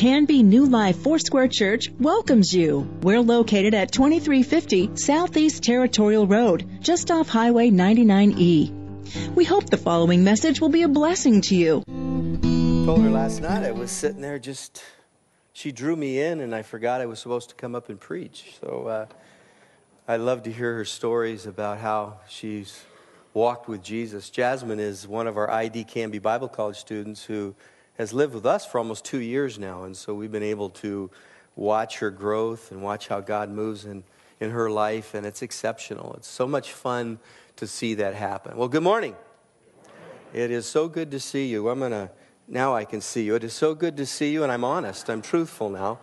Canby New Life Foursquare Church welcomes you. We're located at 2350 Southeast Territorial Road, just off Highway 99E. We hope the following message will be a blessing to you. Told her last night I was sitting there just, she drew me in and I forgot I was supposed to come up and preach. So uh, I love to hear her stories about how she's walked with Jesus. Jasmine is one of our ID Canby Bible College students who has lived with us for almost two years now. And so we've been able to watch her growth and watch how God moves in, in her life. And it's exceptional. It's so much fun to see that happen. Well, good morning. It is so good to see you. I'm going to, now I can see you. It is so good to see you, and I'm honest, I'm truthful now.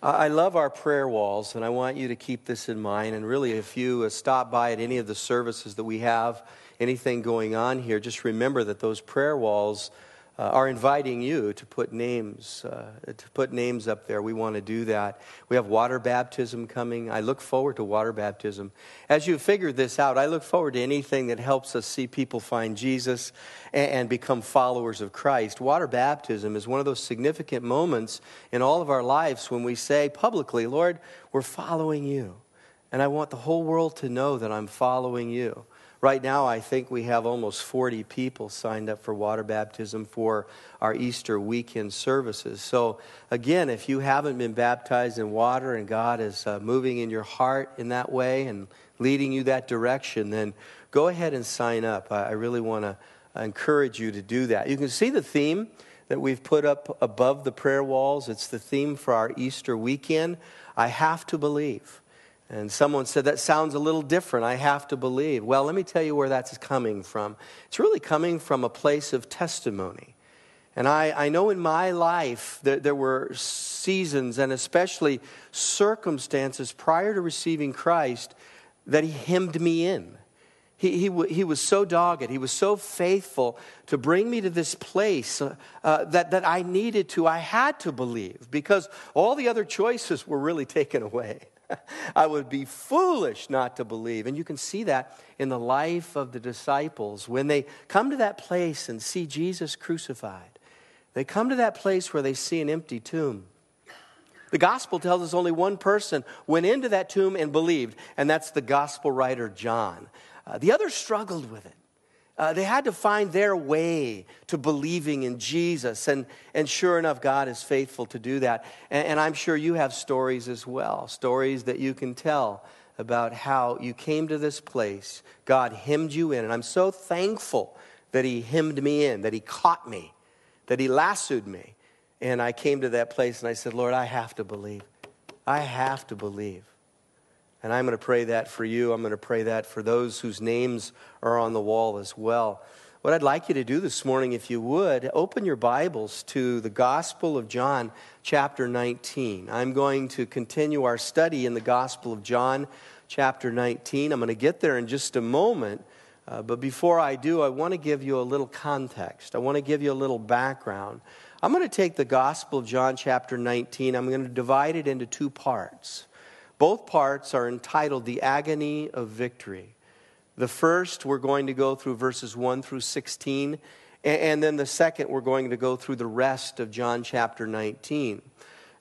I love our prayer walls, and I want you to keep this in mind. And really, if you uh, stop by at any of the services that we have, anything going on here, just remember that those prayer walls uh, are inviting you to put names uh, to put names up there. We want to do that. We have water baptism coming. I look forward to water baptism. As you figure this out, I look forward to anything that helps us see people find Jesus and, and become followers of Christ. Water baptism is one of those significant moments in all of our lives when we say publicly, "Lord, we're following you." And I want the whole world to know that I'm following you. Right now, I think we have almost 40 people signed up for water baptism for our Easter weekend services. So, again, if you haven't been baptized in water and God is uh, moving in your heart in that way and leading you that direction, then go ahead and sign up. I, I really want to encourage you to do that. You can see the theme that we've put up above the prayer walls. It's the theme for our Easter weekend. I have to believe. And someone said, That sounds a little different. I have to believe. Well, let me tell you where that's coming from. It's really coming from a place of testimony. And I, I know in my life that there were seasons and especially circumstances prior to receiving Christ that He hemmed me in. He, he, he was so dogged, He was so faithful to bring me to this place uh, uh, that, that I needed to, I had to believe because all the other choices were really taken away. I would be foolish not to believe. And you can see that in the life of the disciples. When they come to that place and see Jesus crucified, they come to that place where they see an empty tomb. The gospel tells us only one person went into that tomb and believed, and that's the gospel writer John. Uh, the others struggled with it. Uh, they had to find their way to believing in Jesus. And, and sure enough, God is faithful to do that. And, and I'm sure you have stories as well, stories that you can tell about how you came to this place. God hemmed you in. And I'm so thankful that He hemmed me in, that He caught me, that He lassoed me. And I came to that place and I said, Lord, I have to believe. I have to believe. And I'm going to pray that for you. I'm going to pray that for those whose names are on the wall as well. What I'd like you to do this morning, if you would, open your Bibles to the Gospel of John, chapter 19. I'm going to continue our study in the Gospel of John, chapter 19. I'm going to get there in just a moment. Uh, but before I do, I want to give you a little context. I want to give you a little background. I'm going to take the Gospel of John, chapter 19, I'm going to divide it into two parts. Both parts are entitled The Agony of Victory. The first, we're going to go through verses 1 through 16, and then the second, we're going to go through the rest of John chapter 19.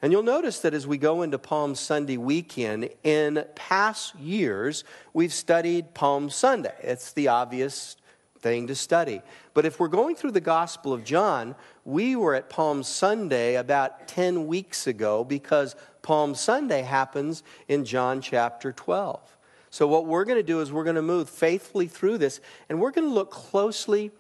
And you'll notice that as we go into Palm Sunday weekend, in past years, we've studied Palm Sunday. It's the obvious thing to study. But if we're going through the Gospel of John, we were at Palm Sunday about 10 weeks ago because Palm Sunday happens in John chapter 12. So, what we're going to do is we're going to move faithfully through this, and we're going to look closely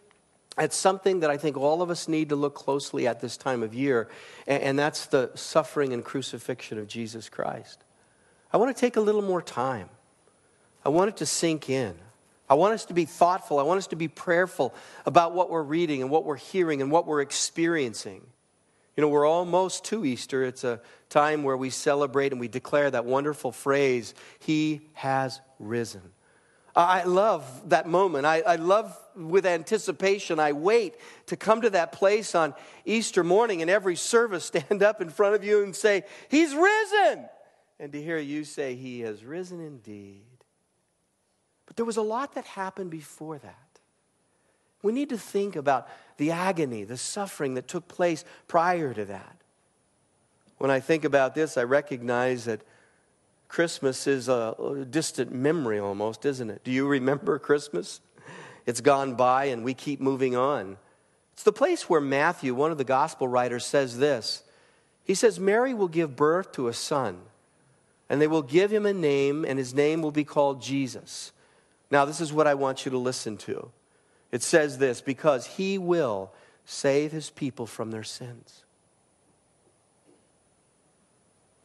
at something that I think all of us need to look closely at this time of year, and that's the suffering and crucifixion of Jesus Christ. I want to take a little more time. I want it to sink in. I want us to be thoughtful. I want us to be prayerful about what we're reading and what we're hearing and what we're experiencing. You know, we're almost to Easter. It's a time where we celebrate and we declare that wonderful phrase, He has risen. I love that moment. I, I, love with anticipation. I wait to come to that place on Easter morning and every service stand up in front of you and say, He's risen. And to hear you say, He has risen indeed. But there was a lot that happened before that. We need to think about the agony, the suffering that took place prior to that. When I think about this, I recognize that Christmas is a distant memory almost, isn't it? Do you remember Christmas? It's gone by and we keep moving on. It's the place where Matthew, one of the gospel writers, says this. He says, Mary will give birth to a son, and they will give him a name, and his name will be called Jesus. Now, this is what I want you to listen to. It says this because he will save his people from their sins.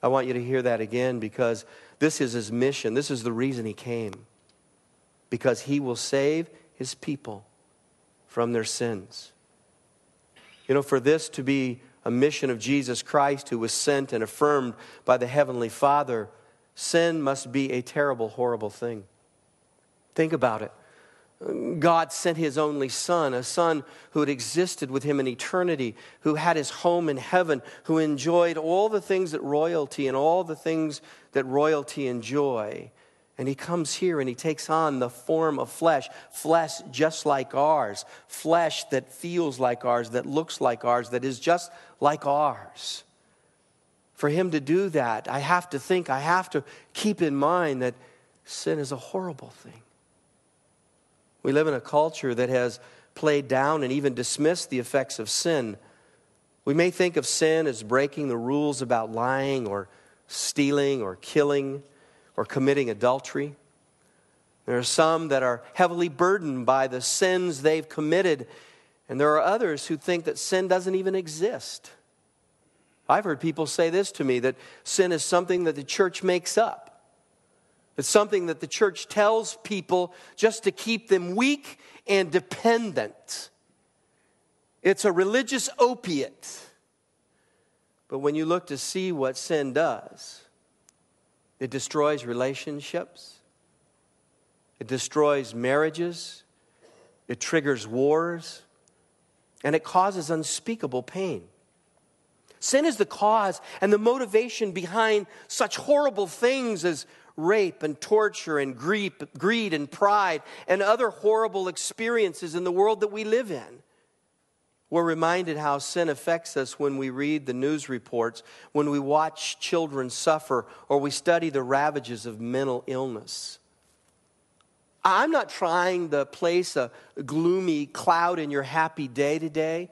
I want you to hear that again because this is his mission. This is the reason he came. Because he will save his people from their sins. You know, for this to be a mission of Jesus Christ, who was sent and affirmed by the Heavenly Father, sin must be a terrible, horrible thing. Think about it. God sent his only son, a son who had existed with him in eternity, who had his home in heaven, who enjoyed all the things that royalty and all the things that royalty enjoy. And he comes here and he takes on the form of flesh, flesh just like ours, flesh that feels like ours, that looks like ours, that is just like ours. For him to do that, I have to think, I have to keep in mind that sin is a horrible thing. We live in a culture that has played down and even dismissed the effects of sin. We may think of sin as breaking the rules about lying or stealing or killing or committing adultery. There are some that are heavily burdened by the sins they've committed, and there are others who think that sin doesn't even exist. I've heard people say this to me that sin is something that the church makes up. It's something that the church tells people just to keep them weak and dependent. It's a religious opiate. But when you look to see what sin does, it destroys relationships, it destroys marriages, it triggers wars, and it causes unspeakable pain. Sin is the cause and the motivation behind such horrible things as rape and torture and greed and pride and other horrible experiences in the world that we live in. We're reminded how sin affects us when we read the news reports, when we watch children suffer, or we study the ravages of mental illness. I'm not trying to place a gloomy cloud in your happy day today.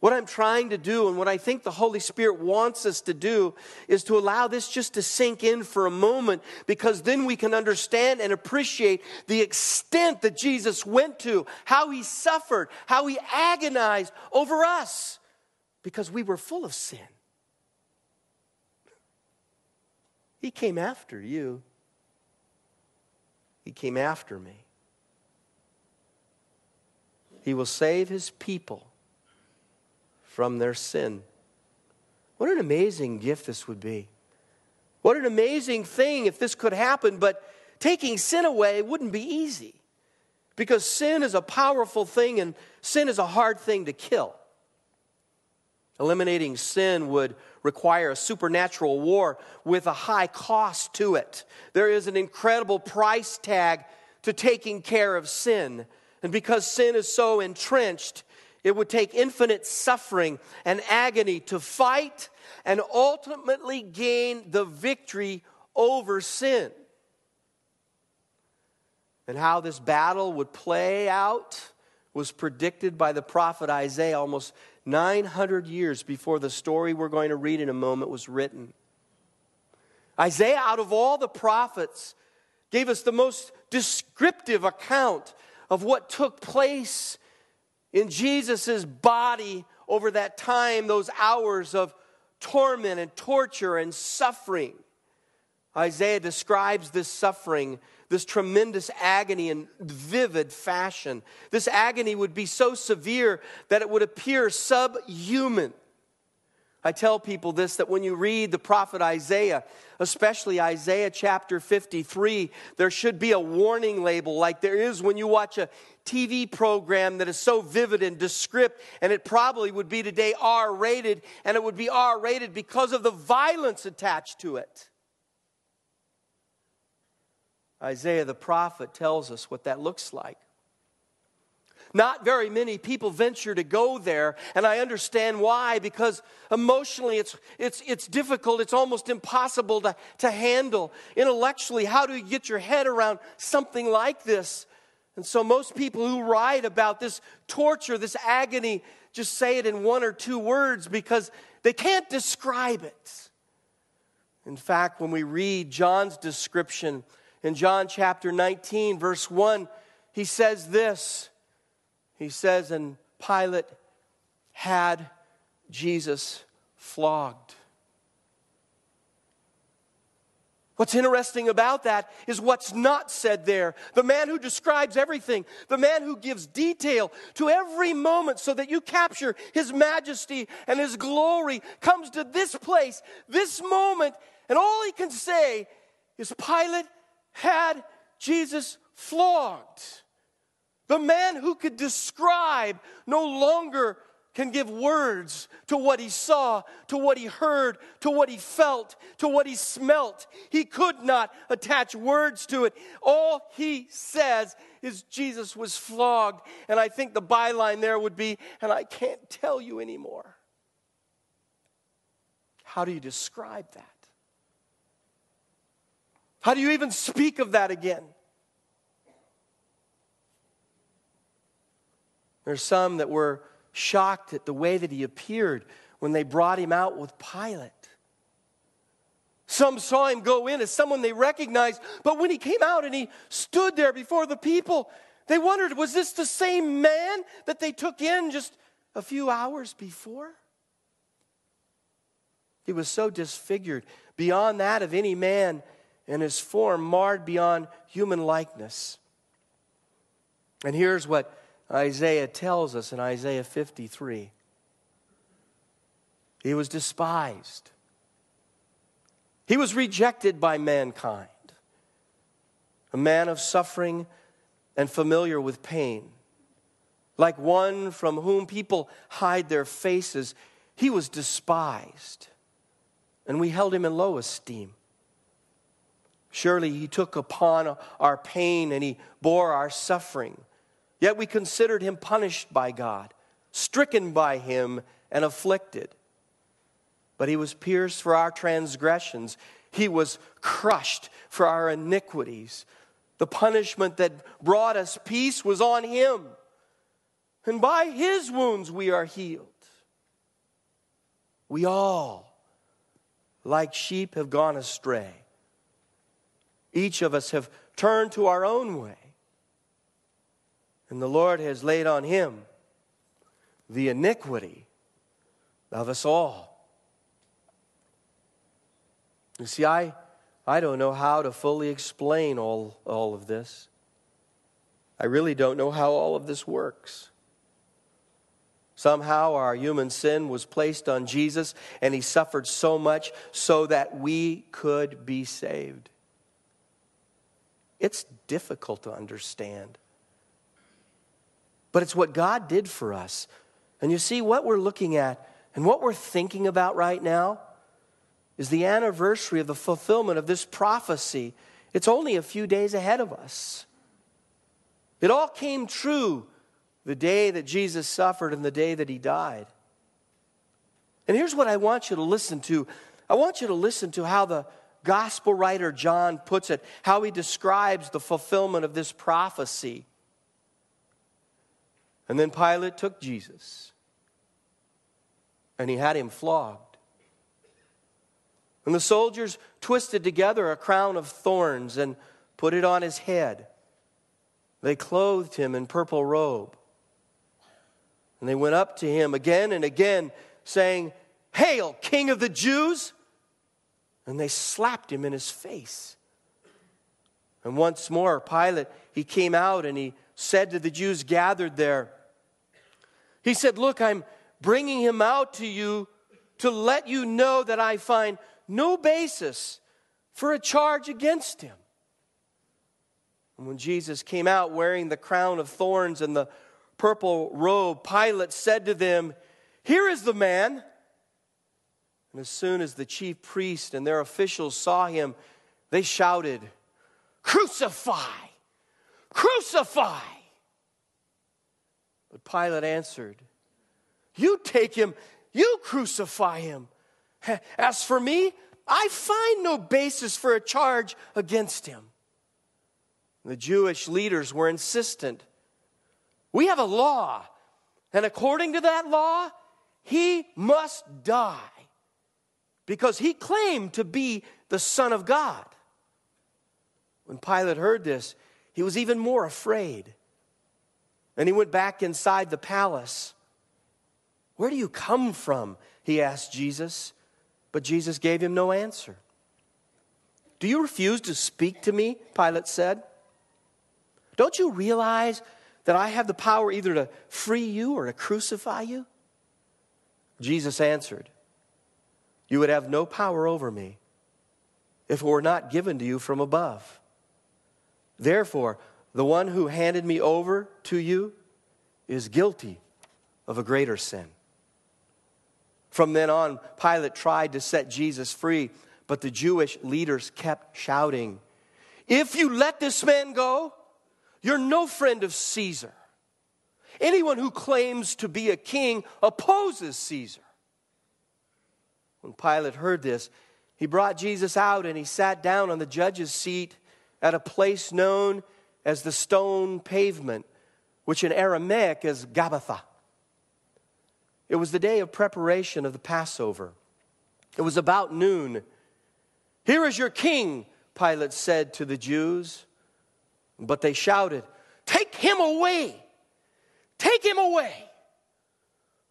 What I'm trying to do and what I think the Holy Spirit wants us to do is to allow this just to sink in for a moment because then we can understand and appreciate the extent that Jesus went to, how he suffered, how he agonized over us because we were full of sin. He came after you, he came after me. He will save his people from their sin. What an amazing gift this would be. What an amazing thing if this could happen, but taking sin away wouldn't be easy because sin is a powerful thing and sin is a hard thing to kill. Eliminating sin would require a supernatural war with a high cost to it. There is an incredible price tag to taking care of sin. And because sin is so entrenched, it would take infinite suffering and agony to fight and ultimately gain the victory over sin. And how this battle would play out was predicted by the prophet Isaiah almost 900 years before the story we're going to read in a moment was written. Isaiah, out of all the prophets, gave us the most descriptive account of what took place in Jesus' body over that time, those hours of torment and torture and suffering. Isaiah describes this suffering, this tremendous agony in vivid fashion. This agony would be so severe that it would appear subhuman. I tell people this that when you read the prophet Isaiah, especially Isaiah chapter 53, there should be a warning label like there is when you watch a TV program that is so vivid and descriptive, and it probably would be today R rated, and it would be R rated because of the violence attached to it. Isaiah the prophet tells us what that looks like. Not very many people venture to go there, and I understand why, because emotionally it's, it's, it's difficult, it's almost impossible to, to handle. Intellectually, how do you get your head around something like this? And so, most people who write about this torture, this agony, just say it in one or two words because they can't describe it. In fact, when we read John's description in John chapter 19, verse 1, he says this. He says, And Pilate had Jesus flogged. What's interesting about that is what's not said there. The man who describes everything, the man who gives detail to every moment so that you capture his majesty and his glory, comes to this place, this moment, and all he can say is Pilate had Jesus flogged. The man who could describe no longer can give words to what he saw, to what he heard, to what he felt, to what he smelt. He could not attach words to it. All he says is Jesus was flogged. And I think the byline there would be, and I can't tell you anymore. How do you describe that? How do you even speak of that again? There's some that were shocked at the way that he appeared when they brought him out with Pilate. Some saw him go in as someone they recognized, but when he came out and he stood there before the people, they wondered was this the same man that they took in just a few hours before? He was so disfigured beyond that of any man, and his form marred beyond human likeness. And here's what Isaiah tells us in Isaiah 53. He was despised. He was rejected by mankind. A man of suffering and familiar with pain. Like one from whom people hide their faces, he was despised. And we held him in low esteem. Surely he took upon our pain and he bore our suffering. Yet we considered him punished by God, stricken by him, and afflicted. But he was pierced for our transgressions, he was crushed for our iniquities. The punishment that brought us peace was on him, and by his wounds we are healed. We all, like sheep, have gone astray. Each of us have turned to our own way. And the Lord has laid on him the iniquity of us all. You see, I, I don't know how to fully explain all, all of this. I really don't know how all of this works. Somehow our human sin was placed on Jesus, and he suffered so much so that we could be saved. It's difficult to understand but it's what God did for us. And you see, what we're looking at and what we're thinking about right now is the anniversary of the fulfillment of this prophecy. It's only a few days ahead of us. It all came true the day that Jesus suffered and the day that he died. And here's what I want you to listen to I want you to listen to how the gospel writer John puts it, how he describes the fulfillment of this prophecy. And then Pilate took Jesus and he had him flogged. And the soldiers twisted together a crown of thorns and put it on his head. They clothed him in purple robe. And they went up to him again and again, saying, Hail, King of the Jews! And they slapped him in his face. And once more, Pilate, he came out and he said to the Jews gathered there, he said, Look, I'm bringing him out to you to let you know that I find no basis for a charge against him. And when Jesus came out wearing the crown of thorns and the purple robe, Pilate said to them, Here is the man. And as soon as the chief priest and their officials saw him, they shouted, Crucify! Crucify! But Pilate answered, You take him, you crucify him. As for me, I find no basis for a charge against him. The Jewish leaders were insistent. We have a law, and according to that law, he must die because he claimed to be the Son of God. When Pilate heard this, he was even more afraid. And he went back inside the palace. Where do you come from? He asked Jesus. But Jesus gave him no answer. Do you refuse to speak to me? Pilate said. Don't you realize that I have the power either to free you or to crucify you? Jesus answered, You would have no power over me if it were not given to you from above. Therefore, the one who handed me over to you is guilty of a greater sin. From then on, Pilate tried to set Jesus free, but the Jewish leaders kept shouting, If you let this man go, you're no friend of Caesar. Anyone who claims to be a king opposes Caesar. When Pilate heard this, he brought Jesus out and he sat down on the judge's seat at a place known as the stone pavement, which in Aramaic is Gabbatha. It was the day of preparation of the Passover. It was about noon. Here is your king, Pilate said to the Jews. But they shouted, Take him away! Take him away!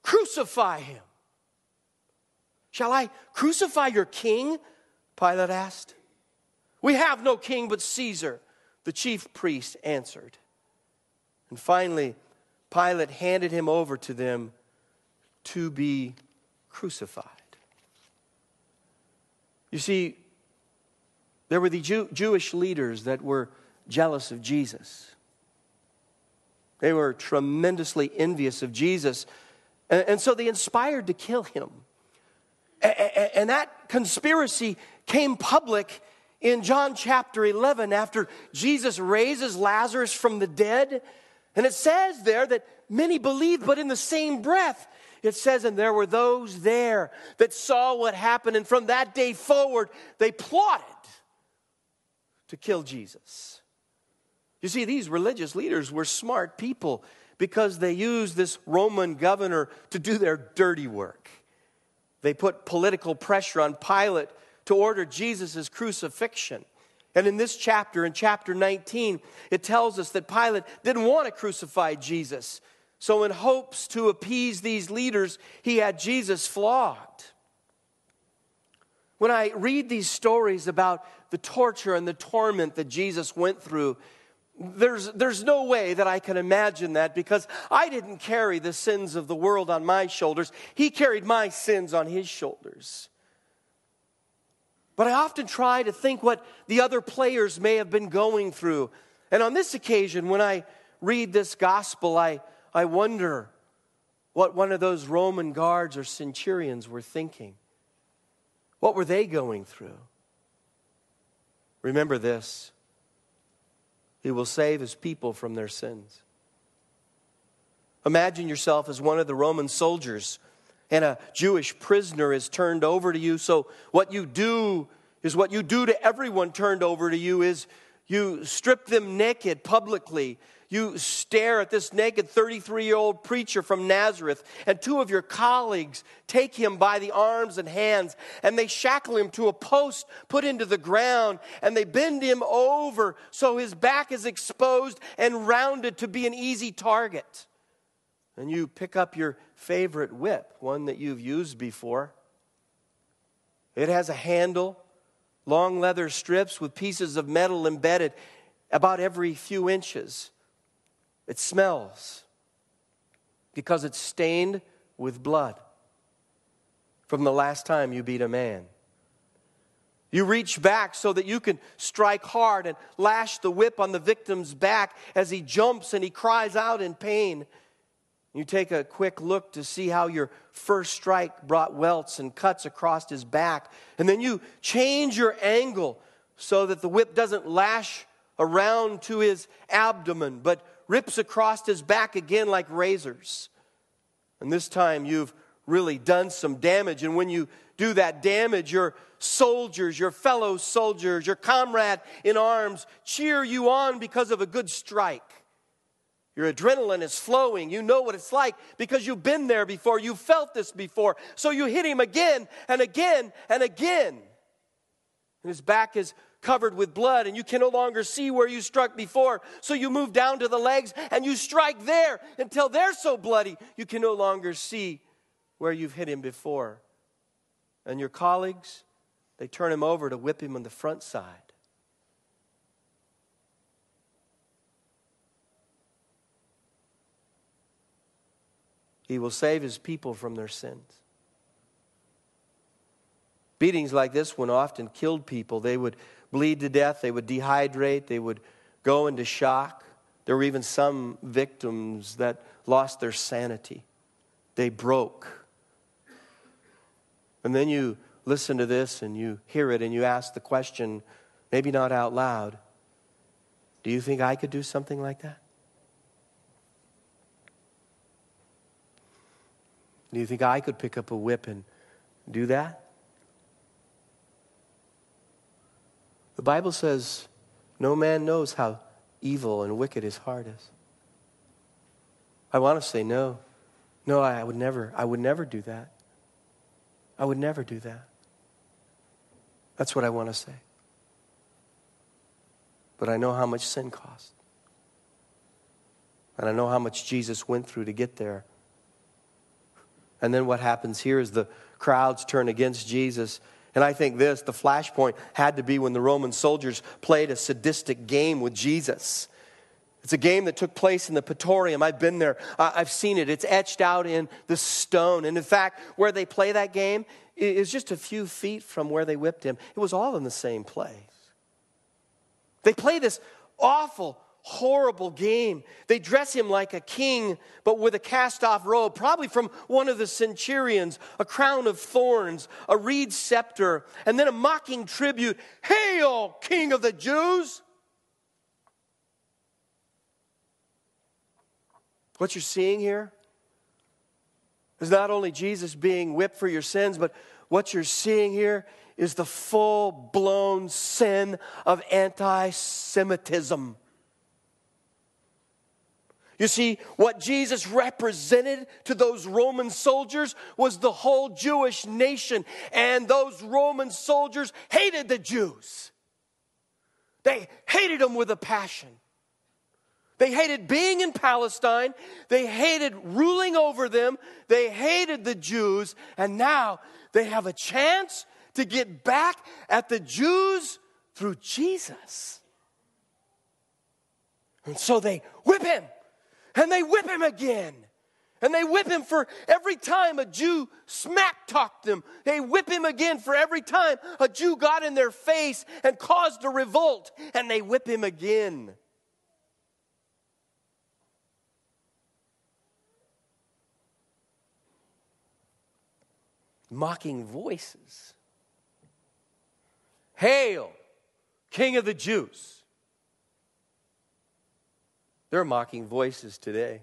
Crucify him! Shall I crucify your king? Pilate asked. We have no king but Caesar, the chief priest answered. And finally, Pilate handed him over to them to be crucified. You see, there were the Jew- Jewish leaders that were jealous of Jesus. They were tremendously envious of Jesus. And, and so they inspired to kill him. And, and that conspiracy came public in John chapter 11 after Jesus raises Lazarus from the dead. And it says there that many believed, but in the same breath, it says, and there were those there that saw what happened. And from that day forward, they plotted to kill Jesus. You see, these religious leaders were smart people because they used this Roman governor to do their dirty work. They put political pressure on Pilate to order Jesus' crucifixion. And in this chapter, in chapter 19, it tells us that Pilate didn't want to crucify Jesus. So, in hopes to appease these leaders, he had Jesus flogged. When I read these stories about the torture and the torment that Jesus went through, there's, there's no way that I can imagine that because I didn't carry the sins of the world on my shoulders. He carried my sins on his shoulders. But I often try to think what the other players may have been going through. And on this occasion, when I read this gospel, I, I wonder what one of those Roman guards or centurions were thinking. What were they going through? Remember this he will save his people from their sins. Imagine yourself as one of the Roman soldiers and a Jewish prisoner is turned over to you. So, what you do is what you do to everyone turned over to you is you strip them naked publicly you stare at this naked 33 year old preacher from Nazareth, and two of your colleagues take him by the arms and hands, and they shackle him to a post put into the ground, and they bend him over so his back is exposed and rounded to be an easy target. And you pick up your favorite whip, one that you've used before. It has a handle, long leather strips with pieces of metal embedded about every few inches. It smells because it's stained with blood from the last time you beat a man. You reach back so that you can strike hard and lash the whip on the victim's back as he jumps and he cries out in pain. You take a quick look to see how your first strike brought welts and cuts across his back. And then you change your angle so that the whip doesn't lash around to his abdomen, but rips across his back again like razors. And this time you've really done some damage. And when you do that damage, your soldiers, your fellow soldiers, your comrade in arms cheer you on because of a good strike. Your adrenaline is flowing. You know what it's like because you've been there before. You've felt this before. So you hit him again and again and again. And his back is covered with blood, and you can no longer see where you struck before. So you move down to the legs and you strike there until they're so bloody you can no longer see where you've hit him before. And your colleagues, they turn him over to whip him on the front side. He will save his people from their sins. Beatings like this one often killed people. They would bleed to death, they would dehydrate, they would go into shock. There were even some victims that lost their sanity. They broke. And then you listen to this and you hear it and you ask the question, maybe not out loud, do you think I could do something like that? Do you think I could pick up a whip and do that? The Bible says, no man knows how evil and wicked his heart is. I want to say no. No, I would never, I would never do that. I would never do that. That's what I want to say. But I know how much sin cost. And I know how much Jesus went through to get there. And then what happens here is the crowds turn against Jesus and I think this, the flashpoint, had to be when the Roman soldiers played a sadistic game with Jesus. It's a game that took place in the Praetorium. I've been there, I've seen it. It's etched out in the stone. And in fact, where they play that game is just a few feet from where they whipped him. It was all in the same place. They play this awful, horrible game. They dress him like a king, but with a cast off robe, probably from one of the centurions, a crown of thorns, a reed scepter, and then a mocking tribute Hail, King of the Jews! What you're seeing here is not only Jesus being whipped for your sins, but what you're seeing here is the full blown sin of anti Semitism. You see, what Jesus represented to those Roman soldiers was the whole Jewish nation. And those Roman soldiers hated the Jews. They hated them with a passion. They hated being in Palestine. They hated ruling over them. They hated the Jews. And now they have a chance to get back at the Jews through Jesus. And so they whip him and they whip him again. And they whip him for every time a Jew smack talked them. They whip him again for every time a Jew got in their face and caused a revolt. And they whip him again. Mocking voices. Hail, King of the Jews. There are mocking voices today.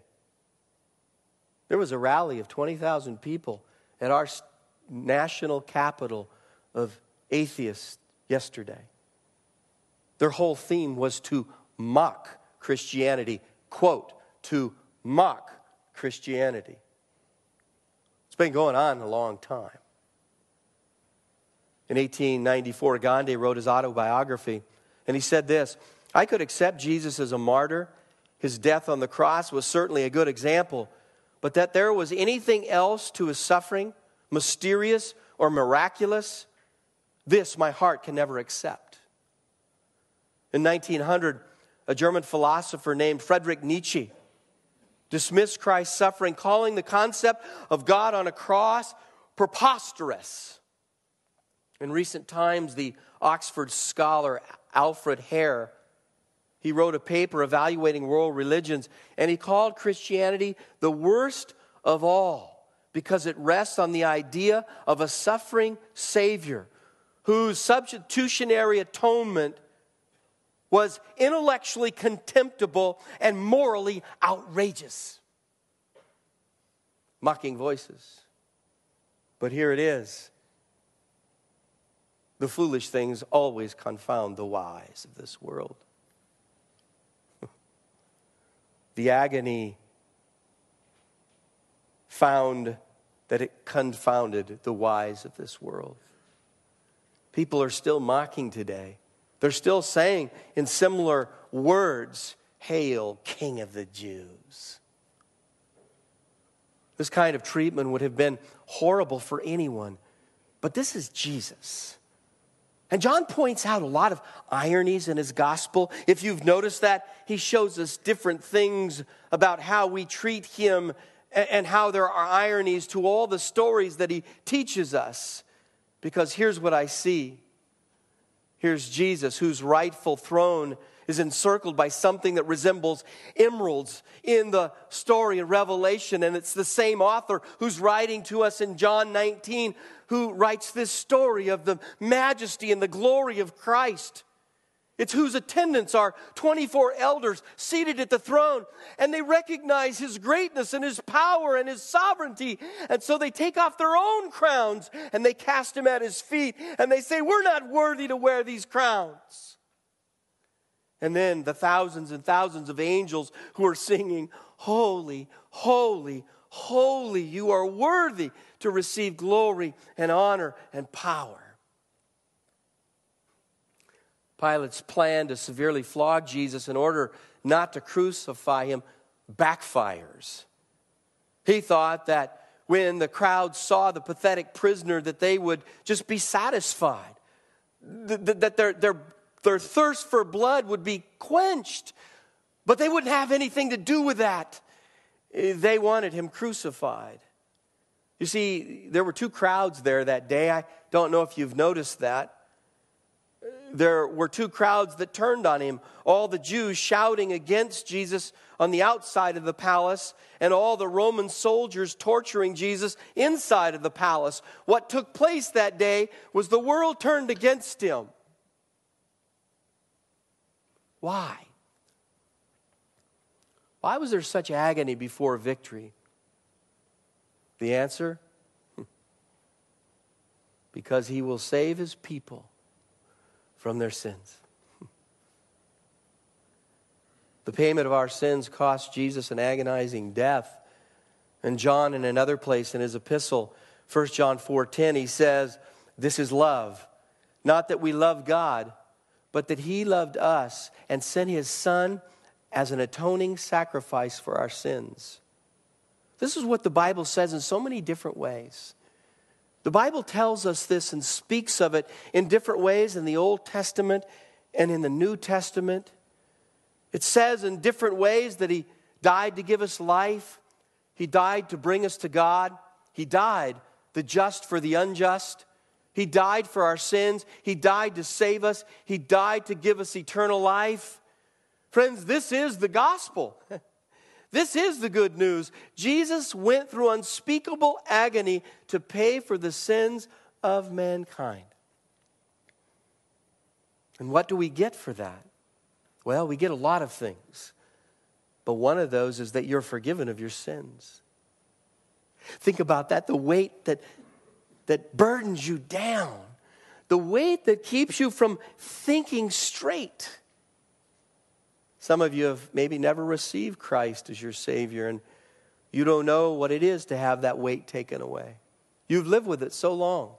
There was a rally of 20,000 people at our national capital of atheists yesterday. Their whole theme was to mock Christianity. Quote, to mock Christianity. It's been going on a long time. In 1894, Gandhi wrote his autobiography, and he said this I could accept Jesus as a martyr his death on the cross was certainly a good example, but that there was anything else to his suffering, mysterious or miraculous, this my heart can never accept. In 1900, a German philosopher named Friedrich Nietzsche dismissed Christ's suffering, calling the concept of God on a cross preposterous. In recent times, the Oxford scholar Alfred Ayer he wrote a paper evaluating world religions, and he called Christianity the worst of all because it rests on the idea of a suffering Savior whose substitutionary atonement was intellectually contemptible and morally outrageous. Mocking voices. But here it is. The foolish things always confound the wise of this world. The agony found that it confounded the wise of this world. People are still mocking today. They're still saying in similar words, Hail, King of the Jews. This kind of treatment would have been horrible for anyone, but this is Jesus. And John points out a lot of ironies in his gospel. If you've noticed that, he shows us different things about how we treat him and how there are ironies to all the stories that he teaches us. Because here's what I see here's Jesus, whose rightful throne is encircled by something that resembles emeralds in the story of Revelation. And it's the same author who's writing to us in John 19 who writes this story of the majesty and the glory of Christ. It's whose attendants are 24 elders seated at the throne, and they recognize his greatness and his power and his sovereignty. And so they take off their own crowns and they cast him at his feet, and they say, We're not worthy to wear these crowns. And then the thousands and thousands of angels who are singing, Holy, holy, holy, you are worthy to receive glory and honor and power. Pilate's plan to severely flog Jesus in order not to crucify him backfires. He thought that when the crowd saw the pathetic prisoner that they would just be satisfied, that their, their, their thirst for blood would be quenched, but they wouldn't have anything to do with that. Eh, they wanted him crucified. You see, there were two crowds there that day. I don't know if you've noticed that there were two crowds that turned on him all the Jews shouting against Jesus on the outside of the palace, and all the Roman soldiers torturing Jesus inside of the palace. What took place that day was the world turned against him. Why? Why was there such agony before victory? The answer? Because he will save his people from their sins. The payment of our sins cost Jesus an agonizing death. And John, in another place in his epistle, 1 John 4:10, he says, This is love. Not that we love God, but that he loved us and sent his Son as an atoning sacrifice for our sins. This is what the Bible says in so many different ways. The Bible tells us this and speaks of it in different ways in the Old Testament and in the New Testament. It says in different ways that He died to give us life, He died to bring us to God, He died, the just for the unjust. He died for our sins. He died to save us. He died to give us eternal life. Friends, this is the gospel. This is the good news. Jesus went through unspeakable agony to pay for the sins of mankind. And what do we get for that? Well, we get a lot of things. But one of those is that you're forgiven of your sins. Think about that the weight that, that burdens you down, the weight that keeps you from thinking straight. Some of you have maybe never received Christ as your Savior, and you don't know what it is to have that weight taken away. You've lived with it so long.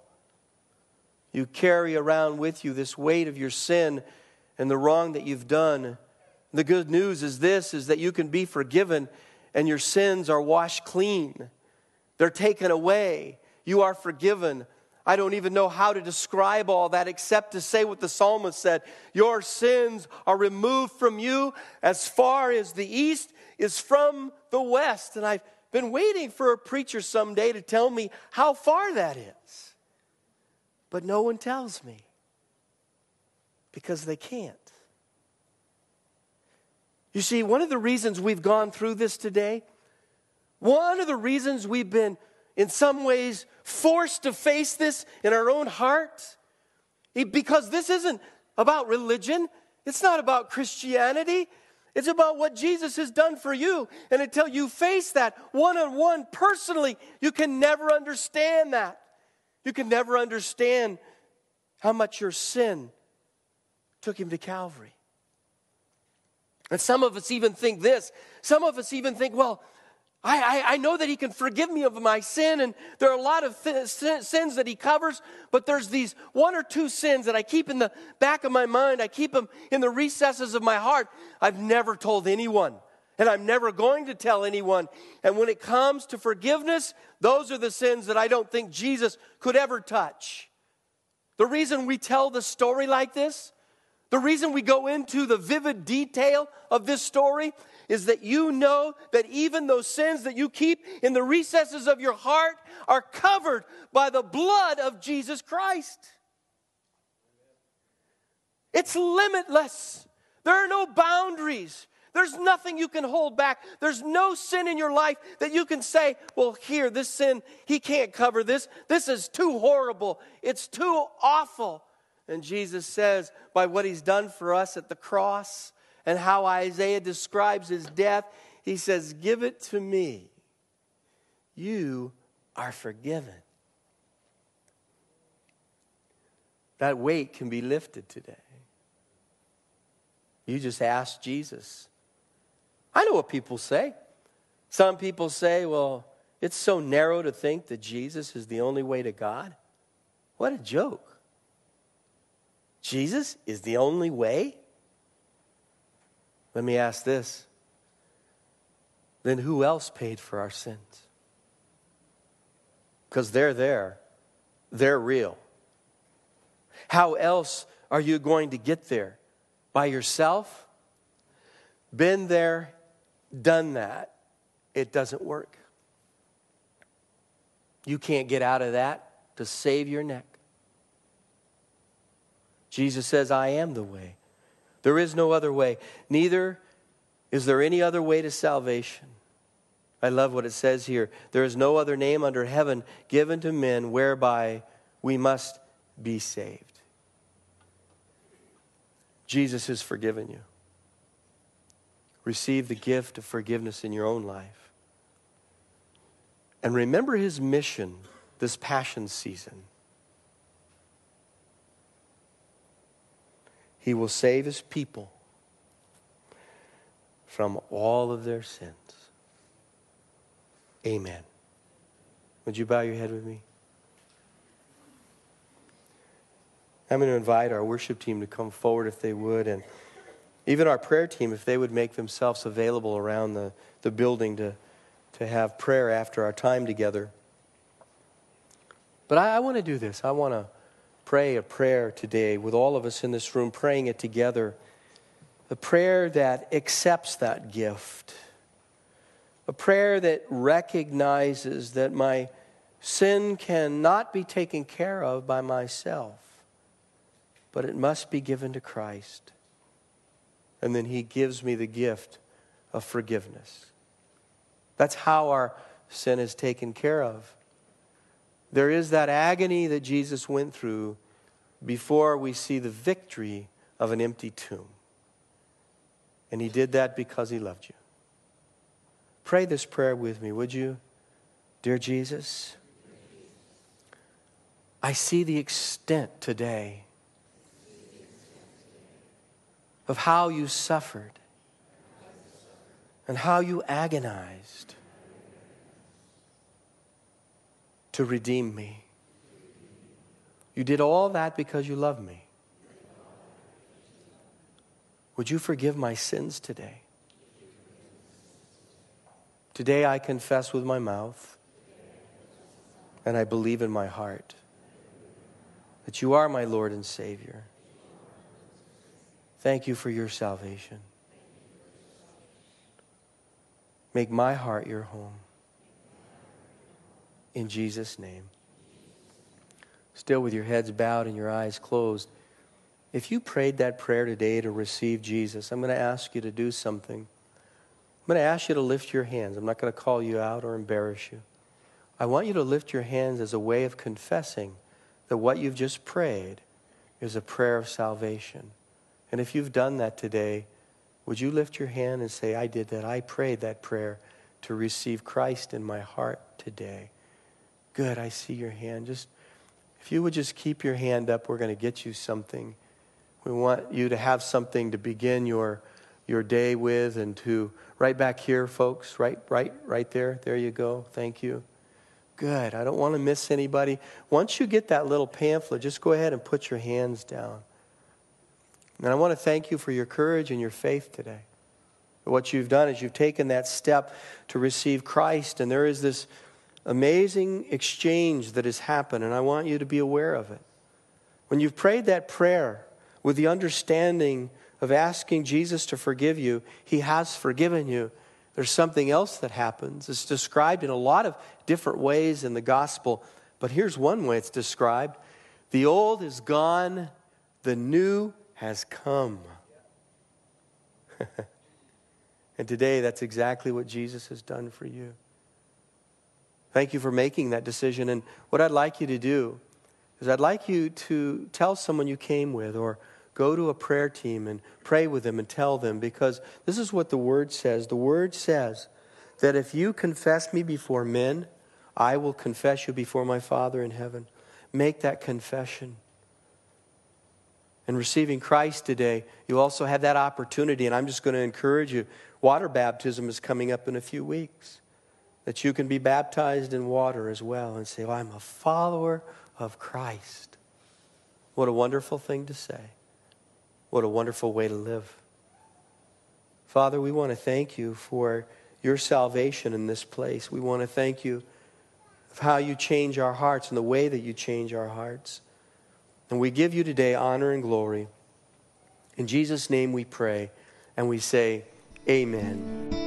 You carry around with you this weight of your sin and the wrong that you've done. The good news is this is that you can be forgiven and your sins are washed clean. They're taken away. You are forgiven. I don't even know how to describe all that except to say what the psalmist said Your sins are removed from you as far as the east is from the west. And I've been waiting for a preacher someday to tell me how far that is. But no one tells me because they can't. You see, one of the reasons we've gone through this today, one of the reasons we've been in some ways forced to face this in our own heart because this isn't about religion. It's not about Christianity. It's about what Jesus has done for you. And until you face that one on one personally, you can never understand that. You can never understand how much your sin took him to Calvary. And some of us even think this. Some of us even think, well, I, I, I, know that He can forgive me of my sin, and there are a lot of th- sins that He covers, but there's these one or two sins that I keep in the back of my mind. I keep them in the recesses of my heart. I've never told anyone, and I'm never going to tell anyone. And when it comes to forgiveness, those are the sins that I don't think Jesus could ever touch. The reason we tell the story like this, the reason we go into the vivid detail of this story is that you know that even those sins that you keep in the recesses of your heart are covered by the blood of Jesus Christ. It's limitless. There are no boundaries. There's nothing you can hold back. There's no sin in your life that you can say, well, here, this sin, he can't cover this. This is too horrible. It's too awful. And Jesus says, by what he's done for us at the cross, and how Isaiah describes his death, he says, Give it to me. You are forgiven. That weight can be lifted today. You just ask Jesus. I know what people say. Some people say, well, it's so narrow to think that Jesus is the only way to God. What a joke. Jesus is the only way? Let me ask this then who else paid for our sins? Because they're there, they're real. How else are you going to get there? By yourself? Been there, done that. It doesn't work. You can't get out of that to save your neck. Jesus says, I am the way, there is no other way. Neither is there any other way to salvation. I love what it says here. There is no other name under heaven given to men whereby we must be saved. Jesus has forgiven you. Receive the gift of forgiveness in your own life. And remember his mission this passion season. He will save his people from all of their sins. Amen. Would you bow your head with me? I'm going to invite our worship team to come forward if they would, and even our prayer team, if they would make themselves available around the, the building to, to have prayer after our time together. But I, I want to do this. I want to pray a prayer today with all of us in this room, praying it together. A prayer that accepts that gift. A prayer that recognizes that my sin cannot be taken care of by myself, but it must be given to Christ. And then He gives me the gift of forgiveness. That's how our sin is taken care of. There is that agony that Jesus went through before we see the victory of an empty tomb. And he did that because he loved you. Pray this prayer with me, would you? Dear Jesus, I see the extent today of how you suffered and how you agonized to redeem me. You did all that because you love me. Would you forgive my sins today? Today I confess with my mouth and I believe in my heart that you are my Lord and Savior. Thank you for your salvation. Make my heart your home in Jesus' name. Still with your heads bowed and your eyes closed, if you prayed that prayer today to receive Jesus, I'm going to ask you to do something. I'm going to ask you to lift your hands. I'm not going to call you out or embarrass you. I want you to lift your hands as a way of confessing that what you've just prayed is a prayer of salvation. And if you've done that today, would you lift your hand and say, I did that? I prayed that prayer to receive Christ in my heart today. Good, I see your hand. Just if you would just keep your hand up, we're going to get you something. We want you to have something to begin your your day with and to right back here folks, right right right there. There you go. Thank you. Good. I don't want to miss anybody. Once you get that little pamphlet, just go ahead and put your hands down. And I want to thank you for your courage and your faith today. What you've done is you've taken that step to receive Christ, and there is this amazing exchange that has happened, and I want you to be aware of it. When you've prayed that prayer with the understanding of asking Jesus to forgive you, He has forgiven you. There's something else that happens. It's described in a lot of different ways in the gospel, but here's one way it's described The old is gone, the new has come. and today, that's exactly what Jesus has done for you. Thank you for making that decision. And what I'd like you to do is I'd like you to tell someone you came with or go to a prayer team and pray with them and tell them because this is what the word says. The word says that if you confess me before men, I will confess you before my Father in heaven. Make that confession. And receiving Christ today, you also have that opportunity, and I'm just going to encourage you. Water baptism is coming up in a few weeks that you can be baptized in water as well and say, well, I'm a follower of Christ. What a wonderful thing to say. What a wonderful way to live. Father, we want to thank you for your salvation in this place. We want to thank you of how you change our hearts and the way that you change our hearts. And we give you today honor and glory. In Jesus' name we pray and we say, Amen.